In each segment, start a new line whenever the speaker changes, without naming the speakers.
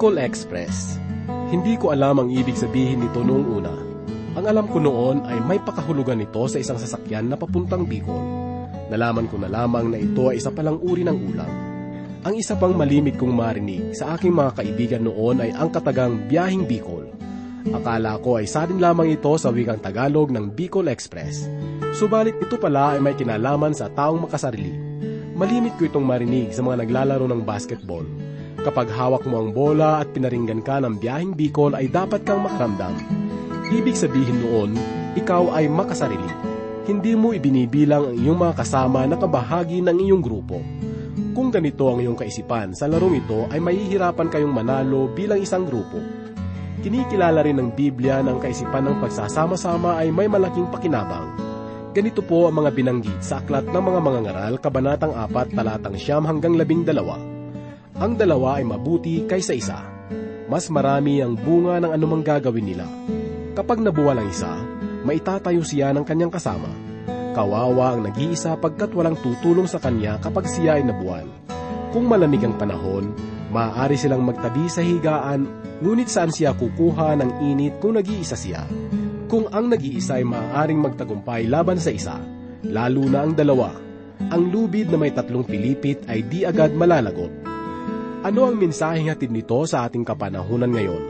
Bicol Express. Hindi ko alam ang ibig sabihin nito noong una. Ang alam ko noon ay may pakahulugan nito sa isang sasakyan na papuntang Bicol. Nalaman ko na lamang na ito ay isa palang uri ng ulam. Ang isa pang malimit kong marinig sa aking mga kaibigan noon ay ang katagang Biyahing Bicol. Akala ko ay sadin lamang ito sa wikang Tagalog ng Bicol Express. Subalit ito pala ay may kinalaman sa taong makasarili. Malimit ko itong marinig sa mga naglalaro ng basketball. Kapag hawak mo ang bola at pinaringgan ka ng biyahing Bicol ay dapat kang makaramdam. Ibig sabihin noon, ikaw ay makasarili. Hindi mo ibinibilang ang iyong mga kasama na kabahagi ng iyong grupo. Kung ganito ang iyong kaisipan sa larong ito ay mahihirapan kayong manalo bilang isang grupo. Kinikilala rin ng Biblia ng kaisipan ng pagsasama-sama ay may malaking pakinabang. Ganito po ang mga binanggit sa aklat ng mga mangangaral, kabanatang 4, talatang siyam hanggang labing dalawa. Ang dalawa ay mabuti kaysa isa. Mas marami ang bunga ng anumang gagawin nila. Kapag nabuwal ang isa, maitatayo siya ng kanyang kasama. Kawawa ang nag-iisa pagkat walang tutulong sa kanya kapag siya ay nabuwal. Kung malamig ang panahon, maaari silang magtabi sa higaan, ngunit saan siya kukuha ng init kung nag-iisa siya? Kung ang nag-iisa ay maaaring magtagumpay laban sa isa, lalo na ang dalawa, ang lubid na may tatlong pilipit ay di agad malalagot. Ano ang mensaheng hatid nito sa ating kapanahunan ngayon?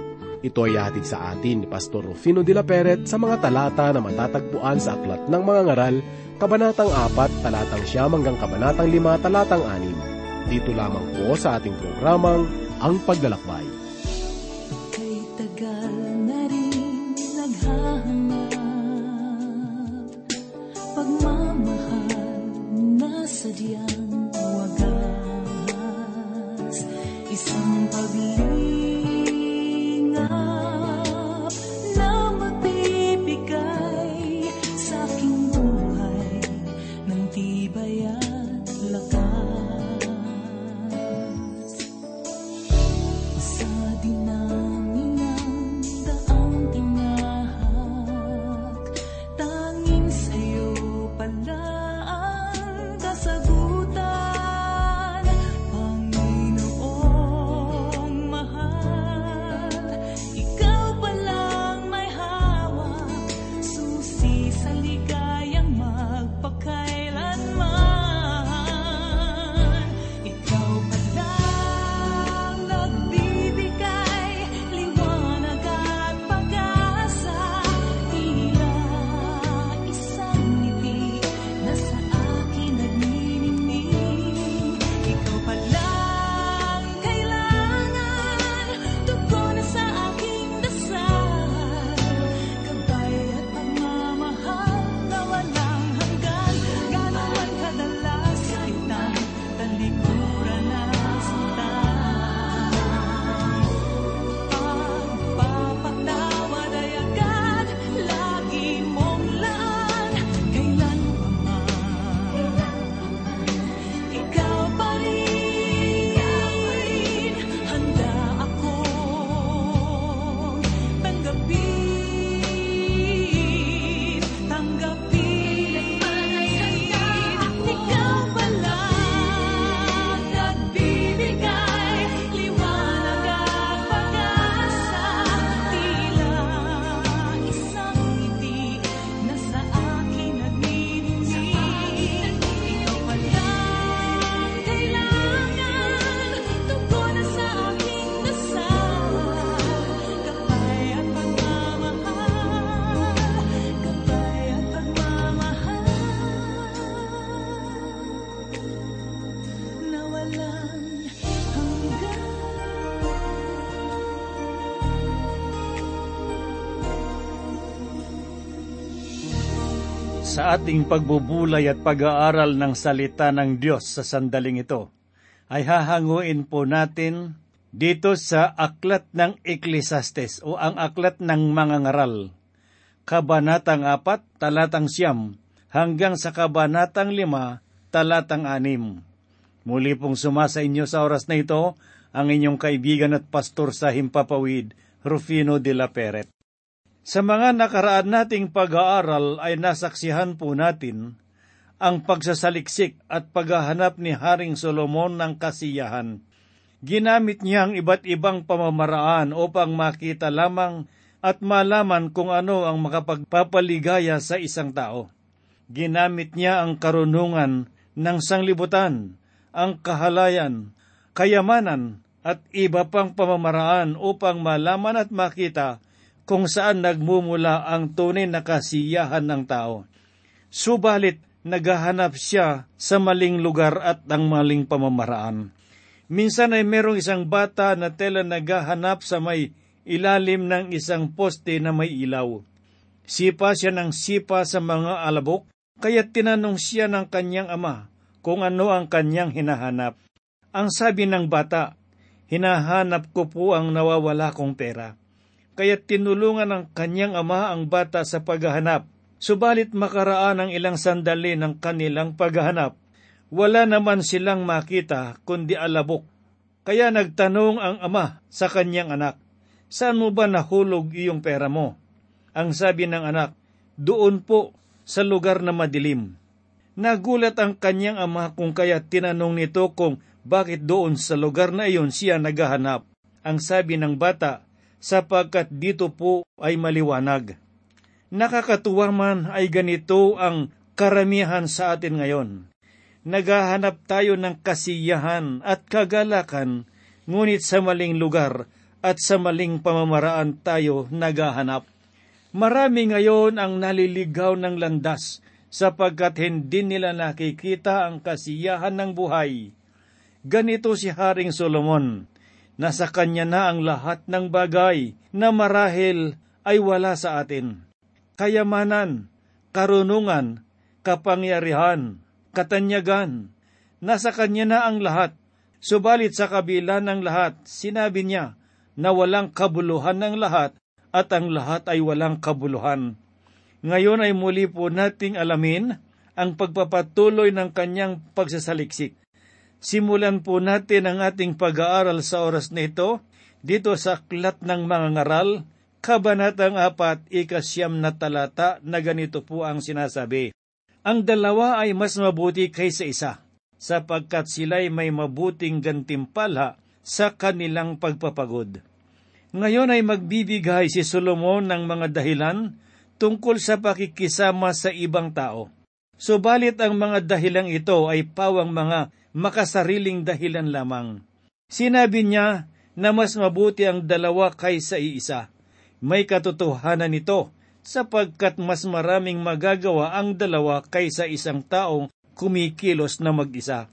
Ito ay hatid sa atin ni Pastor Rufino de la Peret sa mga talata na matatagpuan sa Aklat ng Mga Ngaral, Kabanatang 4, Talatang 9 hanggang Kabanatang 5, Talatang 6. Dito lamang po sa ating programang Ang Paglalakbay.
Kay tagal na rin Pagmamahal na sadyang wagas Isang paglingap Sa
ating pagbubulay at pag-aaral ng salita ng Diyos sa sandaling ito, ay hahanguin po natin dito sa Aklat ng Eklesastes o ang Aklat ng Mga Ngaral, Kabanatang 4, Talatang Siyam, hanggang sa Kabanatang 5, Talatang 6. Muli pong sumasa inyo sa oras na ito ang inyong kaibigan at pastor sa Himpapawid, Rufino de la Peret. Sa mga nakaraan nating pag-aaral ay nasaksihan po natin ang pagsasaliksik at paghahanap ni Haring Solomon ng kasiyahan. Ginamit niya ang iba't ibang pamamaraan upang makita lamang at malaman kung ano ang makapagpapaligaya sa isang tao. Ginamit niya ang karunungan ng sanglibutan, ang kahalayan, kayamanan, at iba pang pamamaraan upang malaman at makita kung saan nagmumula ang tunay na kasiyahan ng tao. Subalit, naghahanap siya sa maling lugar at ang maling pamamaraan. Minsan ay merong isang bata na tela naghahanap sa may ilalim ng isang poste na may ilaw. Sipa siya ng sipa sa mga alabok, kaya tinanong siya ng kanyang ama kung ano ang kanyang hinahanap. Ang sabi ng bata, hinahanap ko po ang nawawala kong pera. Kaya tinulungan ng kanyang ama ang bata sa paghahanap. Subalit makaraan ang ilang sandali ng kanilang paghahanap wala naman silang makita kundi alabok. Kaya nagtanong ang ama sa kanyang anak, Saan mo ba nahulog iyong pera mo? Ang sabi ng anak, Doon po, sa lugar na madilim. Nagulat ang kanyang ama kung kaya tinanong nito kung bakit doon sa lugar na iyon siya naghahanap. Ang sabi ng bata, sapagkat dito po ay maliwanag. Nakakatuwa man ay ganito ang karamihan sa atin ngayon naghahanap tayo ng kasiyahan at kagalakan, ngunit sa maling lugar at sa maling pamamaraan tayo naghahanap. Marami ngayon ang naliligaw ng landas sapagkat hindi nila nakikita ang kasiyahan ng buhay. Ganito si Haring Solomon, nasa kanya na ang lahat ng bagay na marahil ay wala sa atin. Kayamanan, karunungan, kapangyarihan, katanyagan. Nasa kanya na ang lahat. Subalit sa kabila ng lahat, sinabi niya na walang kabuluhan ng lahat at ang lahat ay walang kabuluhan. Ngayon ay muli po nating alamin ang pagpapatuloy ng kanyang pagsasaliksik. Simulan po natin ang ating pag-aaral sa oras na ito dito sa Aklat ng Mga Ngaral, Kabanatang 4, ikasyam na talata na ganito po ang sinasabi. Ang dalawa ay mas mabuti kaysa isa, sapagkat sila'y may mabuting gantimpala sa kanilang pagpapagod. Ngayon ay magbibigay si Solomon ng mga dahilan tungkol sa pakikisama sa ibang tao. Subalit ang mga dahilang ito ay pawang mga makasariling dahilan lamang. Sinabi niya na mas mabuti ang dalawa kaysa iisa. May katotohanan ito sapagkat mas maraming magagawa ang dalawa kaysa isang taong kumikilos na mag-isa.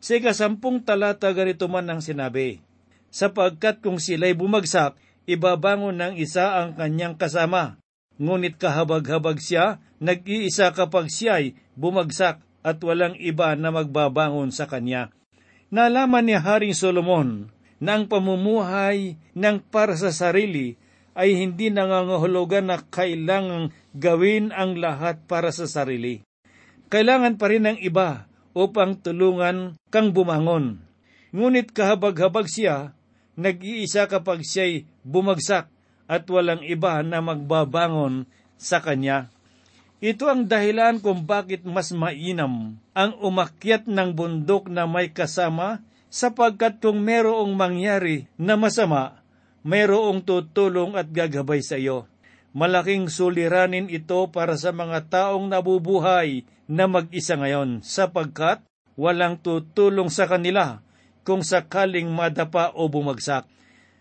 Sa ikasampung talata ganito man ang sinabi, sapagkat kung sila'y bumagsak, ibabangon ng isa ang kanyang kasama. Ngunit kahabag-habag siya, nag-iisa kapag siya'y bumagsak at walang iba na magbabangon sa kanya. Nalaman ni Haring Solomon na ang pamumuhay ng para sa sarili ay hindi nangangahulugan na kailangang gawin ang lahat para sa sarili. Kailangan pa rin ng iba upang tulungan kang bumangon. Ngunit kahabag-habag siya, nag-iisa kapag siya'y bumagsak at walang iba na magbabangon sa kanya. Ito ang dahilan kung bakit mas mainam ang umakyat ng bundok na may kasama sapagkat kung merong mangyari na masama, mayroong tutulong at gagabay sa iyo. Malaking suliranin ito para sa mga taong nabubuhay na mag-isa ngayon sapagkat walang tutulong sa kanila kung sakaling madapa o bumagsak.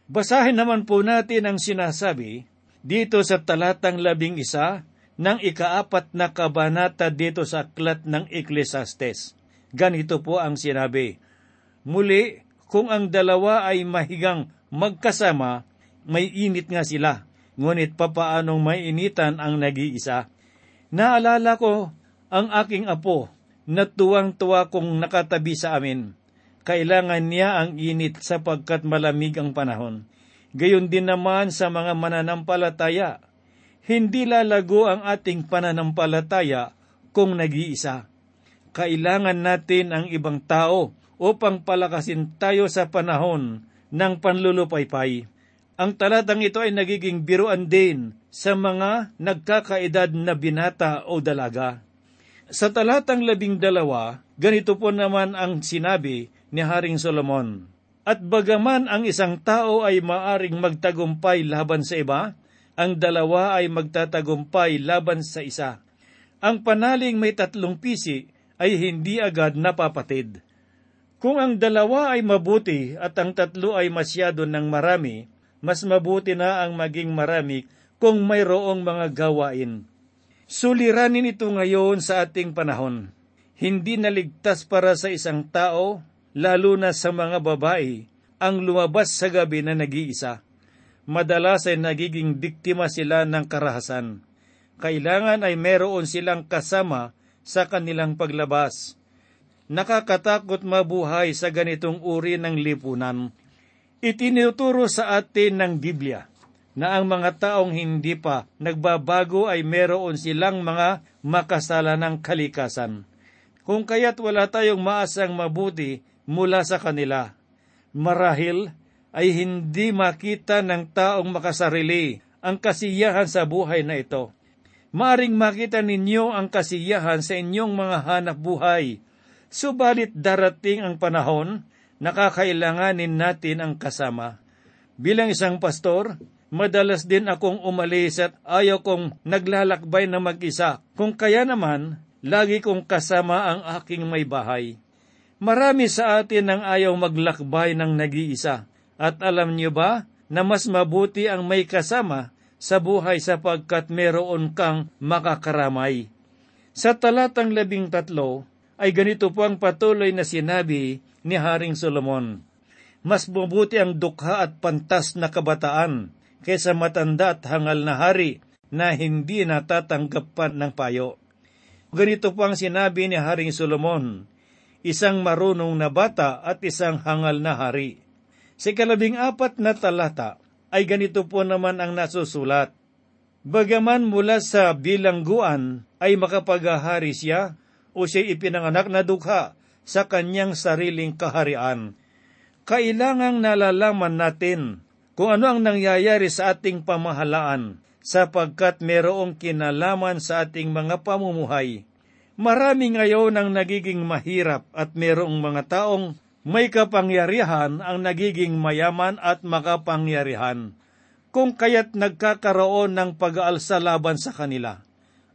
Basahin naman po natin ang sinasabi dito sa talatang labing isa ng ikaapat na kabanata dito sa aklat ng Eklesastes. Ganito po ang sinabi, Muli, kung ang dalawa ay mahigang magkasama, may init nga sila. Ngunit papaanong may initan ang nag-iisa? Naalala ko ang aking apo na tuwang-tuwa kong nakatabi sa amin. Kailangan niya ang init sapagkat malamig ang panahon. Gayon din naman sa mga mananampalataya. Hindi lalago ang ating pananampalataya kung nag-iisa. Kailangan natin ang ibang tao upang palakasin tayo sa panahon ng panlulupaypay. Ang talatang ito ay nagiging biruan din sa mga nagkakaedad na binata o dalaga. Sa talatang labing dalawa, ganito po naman ang sinabi ni Haring Solomon, At bagaman ang isang tao ay maaring magtagumpay laban sa iba, ang dalawa ay magtatagumpay laban sa isa. Ang panaling may tatlong pisi ay hindi agad napapatid. Kung ang dalawa ay mabuti at ang tatlo ay masyado ng marami, mas mabuti na ang maging marami kung mayroong mga gawain. Suliranin ito ngayon sa ating panahon. Hindi naligtas para sa isang tao, lalo na sa mga babae, ang lumabas sa gabi na nag-iisa. Madalas ay nagiging biktima sila ng karahasan. Kailangan ay meron silang kasama sa kanilang paglabas. Nakakatakot mabuhay sa ganitong uri ng lipunan. Itinuturo sa atin ng Biblia na ang mga taong hindi pa nagbabago ay meron silang mga makasalanang kalikasan. Kung kaya't wala tayong maasang mabuti mula sa kanila. Marahil ay hindi makita ng taong makasarili ang kasiyahan sa buhay na ito. Maring makita ninyo ang kasiyahan sa inyong mga hanap buhay, subalit darating ang panahon na kakailanganin natin ang kasama. Bilang isang pastor, madalas din akong umalis at ayaw kong naglalakbay na mag-isa. Kung kaya naman, lagi kong kasama ang aking may bahay. Marami sa atin ang ayaw maglakbay ng nag-iisa. At alam niyo ba na mas mabuti ang may kasama sa buhay sapagkat meron kang makakaramay. Sa talatang labing tatlo ay ganito po ang patuloy na sinabi ni Haring Solomon. Mas mabuti ang dukha at pantas na kabataan kaysa matanda at hangal na hari na hindi natatanggap pa ng payo. Ganito po ang sinabi ni Haring Solomon, isang marunong na bata at isang hangal na hari. Sa kalabing apat na talata, ay ganito po naman ang nasusulat. Bagaman mula sa bilangguan ay makapaghahari siya o siya ipinanganak na dukha sa kanyang sariling kaharian. Kailangang nalalaman natin kung ano ang nangyayari sa ating pamahalaan sapagkat merong kinalaman sa ating mga pamumuhay. Marami ngayon ang nagiging mahirap at merong mga taong may kapangyarihan ang nagiging mayaman at makapangyarihan kung kaya't nagkakaroon ng pag-aalsa laban sa kanila.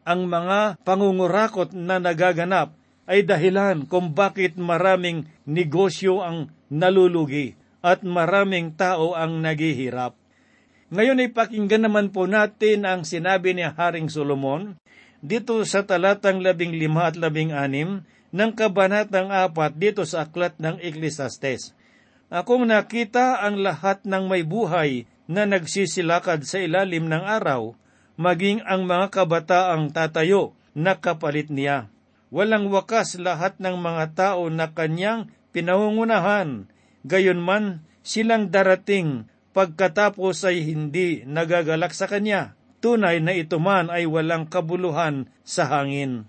Ang mga pangungurakot na nagaganap ay dahilan kung bakit maraming negosyo ang nalulugi at maraming tao ang naghihirap. Ngayon ay pakinggan naman po natin ang sinabi ni Haring Solomon dito sa talatang labing lima at labing anim ng kabanatang apat dito sa aklat ng Ecclesiastes. Akong nakita ang lahat ng may buhay na nagsisilakad sa ilalim ng araw, maging ang mga kabataang tatayo na kapalit niya. Walang wakas lahat ng mga tao na kanyang pinangungunahan, gayon man silang darating pagkatapos ay hindi nagagalak sa kanya. Tunay na ito man ay walang kabuluhan sa hangin.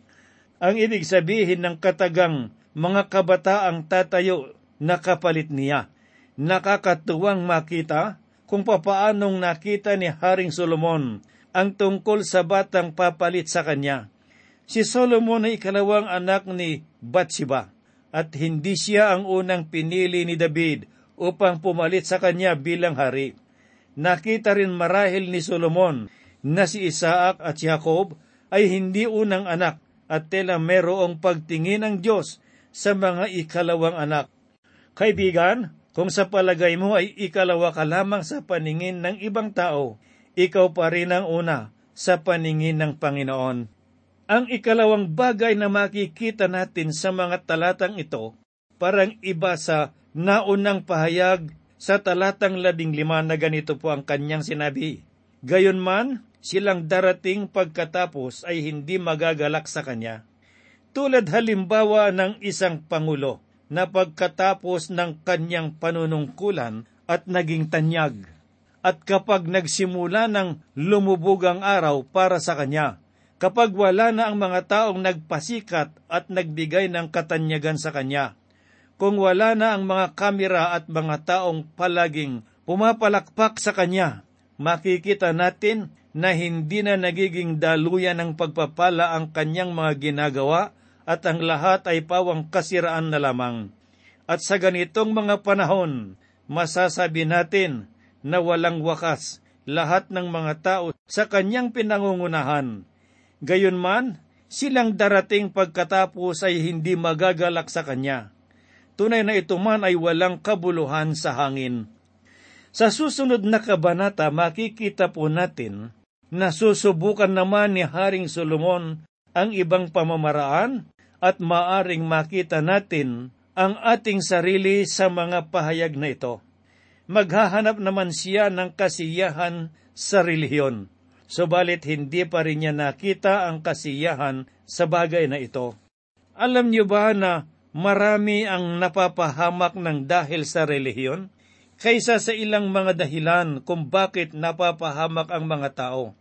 Ang ibig sabihin ng katagang mga kabataang tatayo na kapalit niya. Nakakatuwang makita kung papaanong nakita ni Haring Solomon ang tungkol sa batang papalit sa kanya. Si Solomon ay ikalawang anak ni Bathsheba at hindi siya ang unang pinili ni David upang pumalit sa kanya bilang hari. Nakita rin marahil ni Solomon na si Isaac at Jacob ay hindi unang anak at tela merong pagtingin ng Diyos sa mga ikalawang anak. Kaibigan, kung sa palagay mo ay ikalawa ka lamang sa paningin ng ibang tao, ikaw pa rin ang una sa paningin ng Panginoon. Ang ikalawang bagay na makikita natin sa mga talatang ito, parang iba sa naunang pahayag sa talatang labing lima na ganito po ang kanyang sinabi. Gayon man, silang darating pagkatapos ay hindi magagalak sa kanya. Tulad halimbawa ng isang pangulo na pagkatapos ng kanyang panunungkulan at naging tanyag. At kapag nagsimula ng lumubog ang araw para sa kanya, kapag wala na ang mga taong nagpasikat at nagbigay ng katanyagan sa kanya, kung wala na ang mga kamera at mga taong palaging pumapalakpak sa kanya, makikita natin na hindi na nagiging daluyan ng pagpapala ang kanyang mga ginagawa at ang lahat ay pawang kasiraan na lamang. At sa ganitong mga panahon, masasabi natin na walang wakas lahat ng mga tao sa kanyang pinangungunahan. Gayunman, silang darating pagkatapos ay hindi magagalak sa kanya. Tunay na ito man ay walang kabuluhan sa hangin. Sa susunod na kabanata, makikita po natin na susubukan naman ni Haring Solomon ang ibang pamamaraan at maaring makita natin ang ating sarili sa mga pahayag na ito. Maghahanap naman siya ng kasiyahan sa relihiyon, subalit hindi pa rin niya nakita ang kasiyahan sa bagay na ito. Alam niyo ba na marami ang napapahamak ng dahil sa relihiyon? Kaysa sa ilang mga dahilan kung bakit napapahamak ang mga tao.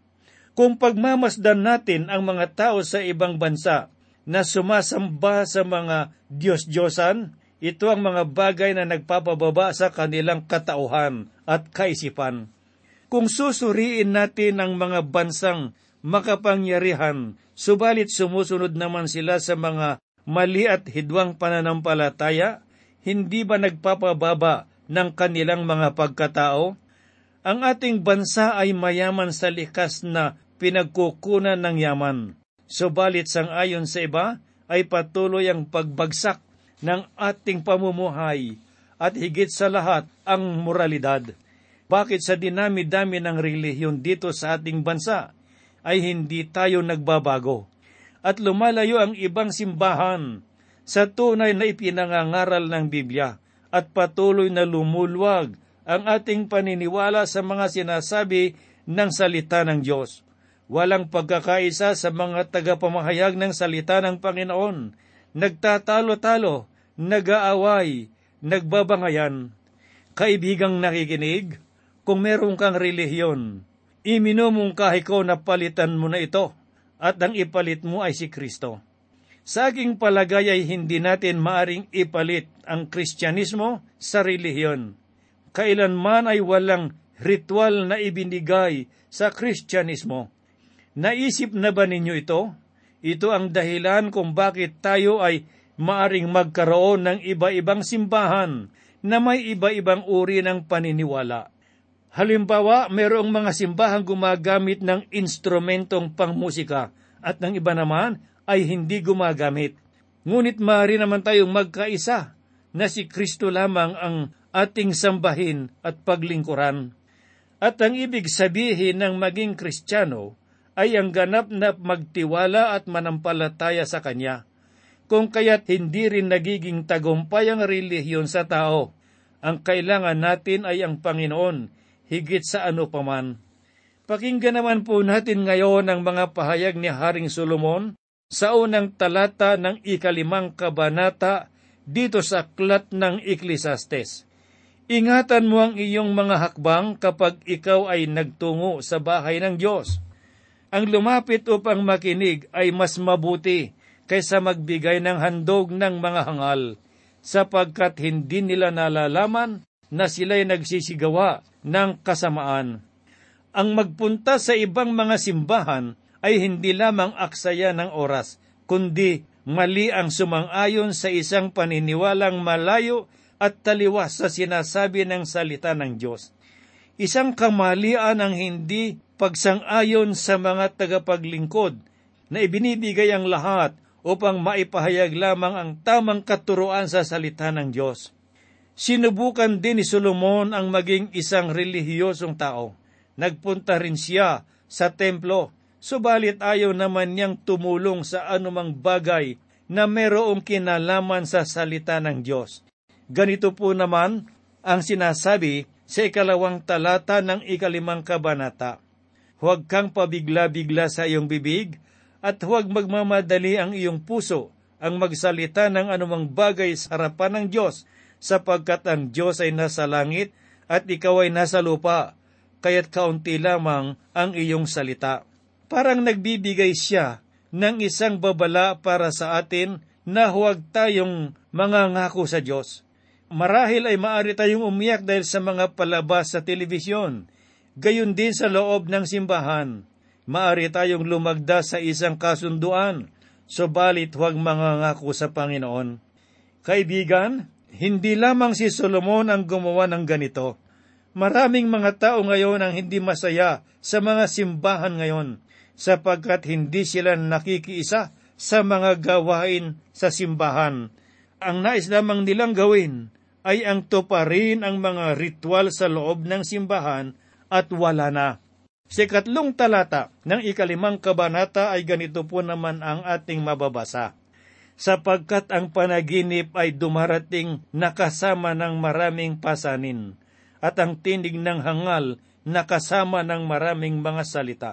Kung pagmamasdan natin ang mga tao sa ibang bansa na sumasamba sa mga Diyos-Diyosan, ito ang mga bagay na nagpapababa sa kanilang katauhan at kaisipan. Kung susuriin natin ang mga bansang makapangyarihan, subalit sumusunod naman sila sa mga mali at hidwang pananampalataya, hindi ba nagpapababa ng kanilang mga pagkatao? Ang ating bansa ay mayaman sa likas na pinagkukunan ng yaman. Subalit sang ayon sa iba ay patuloy ang pagbagsak ng ating pamumuhay at higit sa lahat ang moralidad. Bakit sa dinami-dami ng relihiyon dito sa ating bansa ay hindi tayo nagbabago at lumalayo ang ibang simbahan sa tunay na ipinangangaral ng Biblia at patuloy na lumulwag ang ating paniniwala sa mga sinasabi ng salita ng Diyos. Walang pagkakaisa sa mga tagapamahayag ng salita ng Panginoon. Nagtatalo-talo, nag-aaway, nagbabangayan. Kaibigang nakikinig, kung meron kang relihiyon, iminumungkahi ko na palitan mo na ito at ang ipalit mo ay si Kristo. Sa palagay ay hindi natin maaring ipalit ang Kristyanismo sa relihiyon. Kailanman ay walang ritual na ibinigay sa Kristyanismo. Naisip na ba ninyo ito? Ito ang dahilan kung bakit tayo ay maaring magkaroon ng iba-ibang simbahan na may iba-ibang uri ng paniniwala. Halimbawa, mayroong mga simbahan gumagamit ng instrumentong pangmusika at ng iba naman ay hindi gumagamit. Ngunit maaari naman tayong magkaisa na si Kristo lamang ang ating sambahin at paglingkuran. At ang ibig sabihin ng maging Kristiyano ay ang ganap na magtiwala at manampalataya sa Kanya. Kung kaya't hindi rin nagiging tagumpay ang relihiyon sa tao, ang kailangan natin ay ang Panginoon, higit sa ano paman. Pakinggan naman po natin ngayon ang mga pahayag ni Haring Solomon sa unang talata ng ikalimang kabanata dito sa aklat ng Ecclesiastes. Ingatan mo ang iyong mga hakbang kapag ikaw ay nagtungo sa bahay ng Diyos ang lumapit upang makinig ay mas mabuti kaysa magbigay ng handog ng mga hangal, sapagkat hindi nila nalalaman na sila'y nagsisigawa ng kasamaan. Ang magpunta sa ibang mga simbahan ay hindi lamang aksaya ng oras, kundi mali ang sumang-ayon sa isang paniniwalang malayo at taliwas sa sinasabi ng salita ng Diyos. Isang kamalian ang hindi pagsang-ayon sa mga tagapaglingkod na ibinibigay ang lahat upang maipahayag lamang ang tamang katuruan sa salita ng Diyos. Sinubukan din ni Solomon ang maging isang relihiyosong tao. Nagpunta rin siya sa templo, subalit ayaw naman niyang tumulong sa anumang bagay na merong kinalaman sa salita ng Diyos. Ganito po naman ang sinasabi sa ikalawang talata ng ikalimang kabanata. Huwag kang pabigla-bigla sa iyong bibig at huwag magmamadali ang iyong puso ang magsalita ng anumang bagay sa harapan ng Diyos sapagkat ang Diyos ay nasa langit at ikaw ay nasa lupa, kaya't kaunti lamang ang iyong salita. Parang nagbibigay siya ng isang babala para sa atin na huwag tayong mga ngako sa Diyos. Marahil ay maaari tayong umiyak dahil sa mga palabas sa telebisyon, Gayon din sa loob ng simbahan, maari tayong lumagda sa isang kasunduan, subalit huwag mangangako sa Panginoon. Kaibigan, Hindi lamang si Solomon ang gumawa ng ganito. Maraming mga tao ngayon ang hindi masaya sa mga simbahan ngayon sapagkat hindi sila nakikiisa sa mga gawain sa simbahan. Ang nais lamang nilang gawin ay ang tuparin ang mga ritual sa loob ng simbahan at wala na. Sa ikatlong talata ng ikalimang kabanata ay ganito po naman ang ating mababasa. Sapagkat ang panaginip ay dumarating nakasama ng maraming pasanin at ang tinig ng hangal nakasama ng maraming mga salita.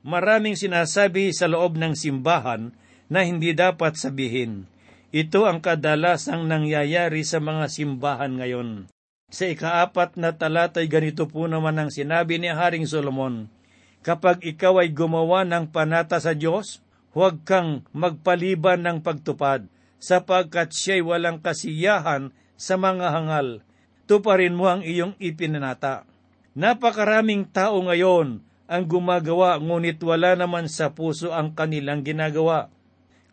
Maraming sinasabi sa loob ng simbahan na hindi dapat sabihin. Ito ang kadalasang nangyayari sa mga simbahan ngayon. Sa ikaapat na talatay ganito po naman ang sinabi ni Haring Solomon, Kapag ikaw ay gumawa ng panata sa Diyos, huwag kang magpaliban ng pagtupad, sapagkat siya'y walang kasiyahan sa mga hangal tuparin mo ang iyong ipinanata. Napakaraming tao ngayon ang gumagawa ngunit wala naman sa puso ang kanilang ginagawa.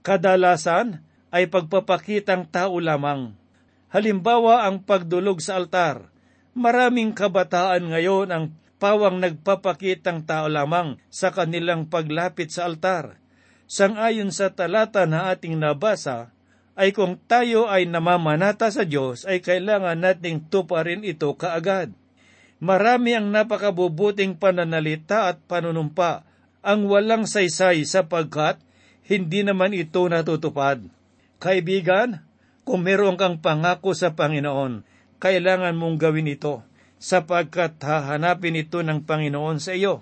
Kadalasan ay pagpapakitang tao lamang. Halimbawa ang pagdulog sa altar. Maraming kabataan ngayon ang pawang nagpapakitang tao lamang sa kanilang paglapit sa altar. Sangayon sa talata na ating nabasa, ay kung tayo ay namamanata sa Diyos ay kailangan nating tuparin ito kaagad. Marami ang napakabubuting pananalita at panunumpa ang walang saysay sapagkat hindi naman ito natutupad. Kaibigan, kung meron kang pangako sa Panginoon, kailangan mong gawin ito sapagkat hahanapin ito ng Panginoon sa iyo.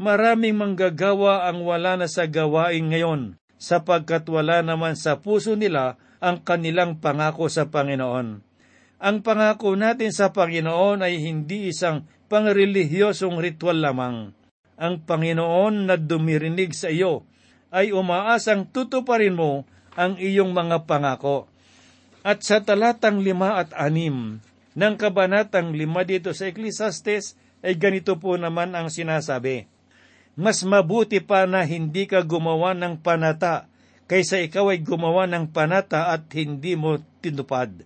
Maraming manggagawa ang wala na sa gawain ngayon sapagkat wala naman sa puso nila ang kanilang pangako sa Panginoon. Ang pangako natin sa Panginoon ay hindi isang pangrelihiosong ritual lamang. Ang Panginoon na dumirinig sa iyo ay umaasang tutuparin mo ang iyong mga pangako. At sa talatang lima at anim ng kabanatang lima dito sa Ecclesiastes ay ganito po naman ang sinasabi mas mabuti pa na hindi ka gumawa ng panata kaysa ikaw ay gumawa ng panata at hindi mo tinupad.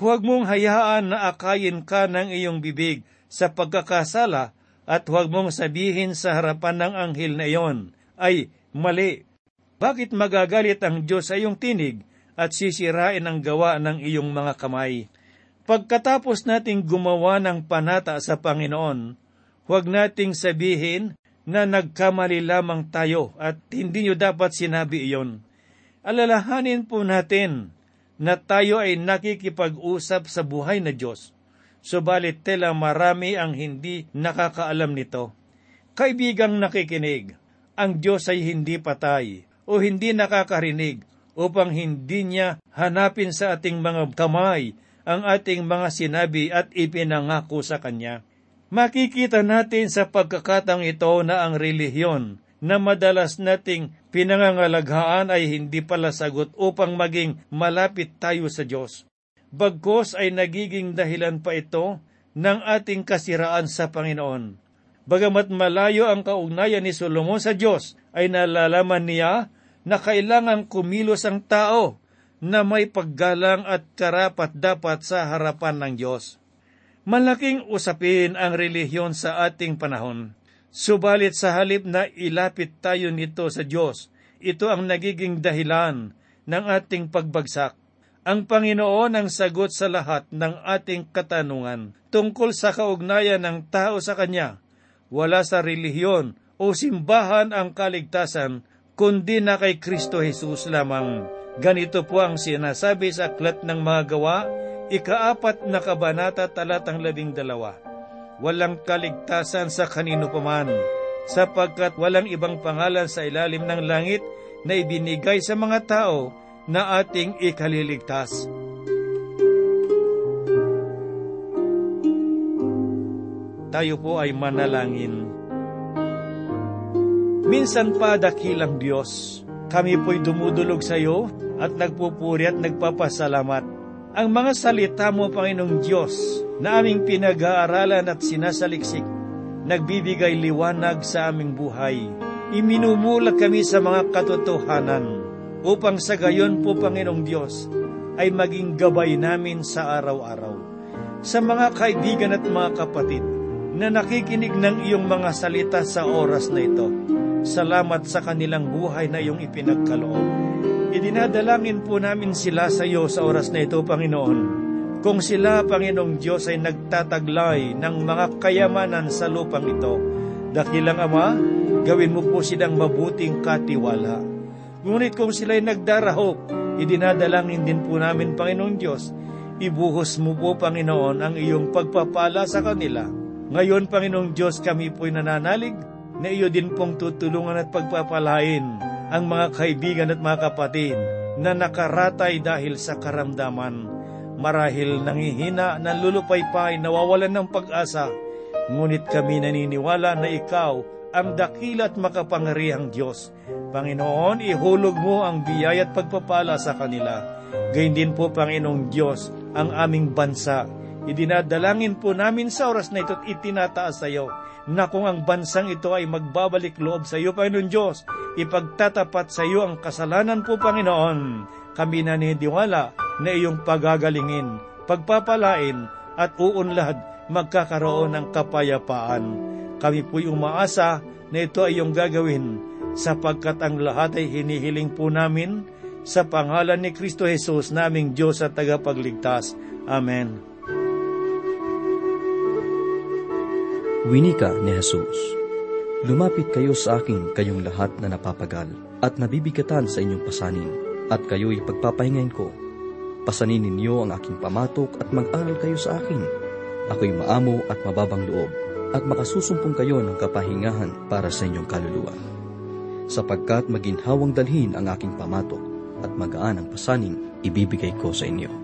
Huwag mong hayaan na akayin ka ng iyong bibig sa pagkakasala at huwag mong sabihin sa harapan ng anghel na iyon, ay mali. Bakit magagalit ang Diyos sa iyong tinig at sisirain ang gawa ng iyong mga kamay? Pagkatapos nating gumawa ng panata sa Panginoon, huwag nating sabihin na nagkamali lamang tayo at hindi nyo dapat sinabi iyon. Alalahanin po natin na tayo ay nakikipag-usap sa buhay na Diyos. Subalit tela marami ang hindi nakakaalam nito. Kaibigang nakikinig, ang Diyos ay hindi patay o hindi nakakarinig upang hindi niya hanapin sa ating mga kamay ang ating mga sinabi at ipinangako sa Kanya. Makikita natin sa pagkakatang ito na ang relihiyon na madalas nating pinangangalaghaan ay hindi pala sagot upang maging malapit tayo sa Diyos. Bagkos ay nagiging dahilan pa ito ng ating kasiraan sa Panginoon. Bagamat malayo ang kaugnayan ni Solomon sa Diyos, ay nalalaman niya na kailangang kumilos ang tao na may paggalang at karapat dapat sa harapan ng Diyos. Malaking usapin ang relihiyon sa ating panahon. Subalit sa halip na ilapit tayo nito sa Diyos, ito ang nagiging dahilan ng ating pagbagsak. Ang Panginoon ang sagot sa lahat ng ating katanungan tungkol sa kaugnayan ng tao sa Kanya. Wala sa relihiyon o simbahan ang kaligtasan, kundi na kay Kristo Jesus lamang. Ganito po ang sinasabi sa aklat ng mga gawa, ikaapat na kabanata talatang labing dalawa. Walang kaligtasan sa kanino paman, sapagkat walang ibang pangalan sa ilalim ng langit na ibinigay sa mga tao na ating ikaliligtas. Tayo po ay manalangin. Minsan pa dakilang Diyos, kami po'y dumudulog sa iyo at nagpupuri at nagpapasalamat ang mga salita mo, Panginoong Diyos, na aming pinag-aaralan at sinasaliksik, nagbibigay liwanag sa aming buhay. Iminumulat kami sa mga katotohanan, upang sa gayon po, Panginoong Diyos, ay maging gabay namin sa araw-araw. Sa mga kaibigan at mga kapatid na nakikinig ng iyong mga salita sa oras na ito, salamat sa kanilang buhay na iyong ipinagkaloob. Idinadalangin po namin sila sa iyo sa oras na ito, Panginoon. Kung sila, Panginoong Diyos, ay nagtataglay ng mga kayamanan sa lupang ito, dakilang Ama, gawin mo po silang mabuting katiwala. Ngunit kung sila'y nagdarahok, idinadalangin din po namin, Panginoong Diyos, ibuhos mo po, Panginoon, ang iyong pagpapala sa kanila. Ngayon, Panginoong Diyos, kami po'y nananalig na iyo din pong tutulungan at pagpapalain ang mga kaibigan at mga kapatid na nakaratay dahil sa karamdaman Marahil nangihina, nalulupaypay, nawawalan ng pag-asa, ngunit kami naniniwala na ikaw ang dakila at makapangyarihang Diyos. Panginoon, ihulog mo ang biyaya at pagpapala sa kanila. Gayun din po, Panginoong Diyos, ang aming bansa. Idinadalangin po namin sa oras na ito at itinataas sa iyo na kung ang bansang ito ay magbabalik loob sa iyo, Panginoon Diyos, ipagtatapat sa iyo ang kasalanan po, Panginoon. Kami naniniwala na iyong pagagalingin, pagpapalain at uunlad magkakaroon ng kapayapaan. Kami po'y umaasa na ito ay iyong gagawin sapagkat ang lahat ay hinihiling po namin sa pangalan ni Kristo Jesus naming Diyos at tagapagligtas. Amen.
Winika ni Jesus, Lumapit kayo sa akin kayong lahat na napapagal at nabibigatan sa inyong pasanin, at kayo'y pagpapahingain ko Pasanin ninyo ang aking pamatok at mag-aral kayo sa akin. Ako'y maamo at mababang loob, at makasusumpong kayo ng kapahingahan para sa inyong kaluluwa. Sapagkat maginhawang dalhin ang aking pamatok at magaan ang pasaning ibibigay ko sa inyo.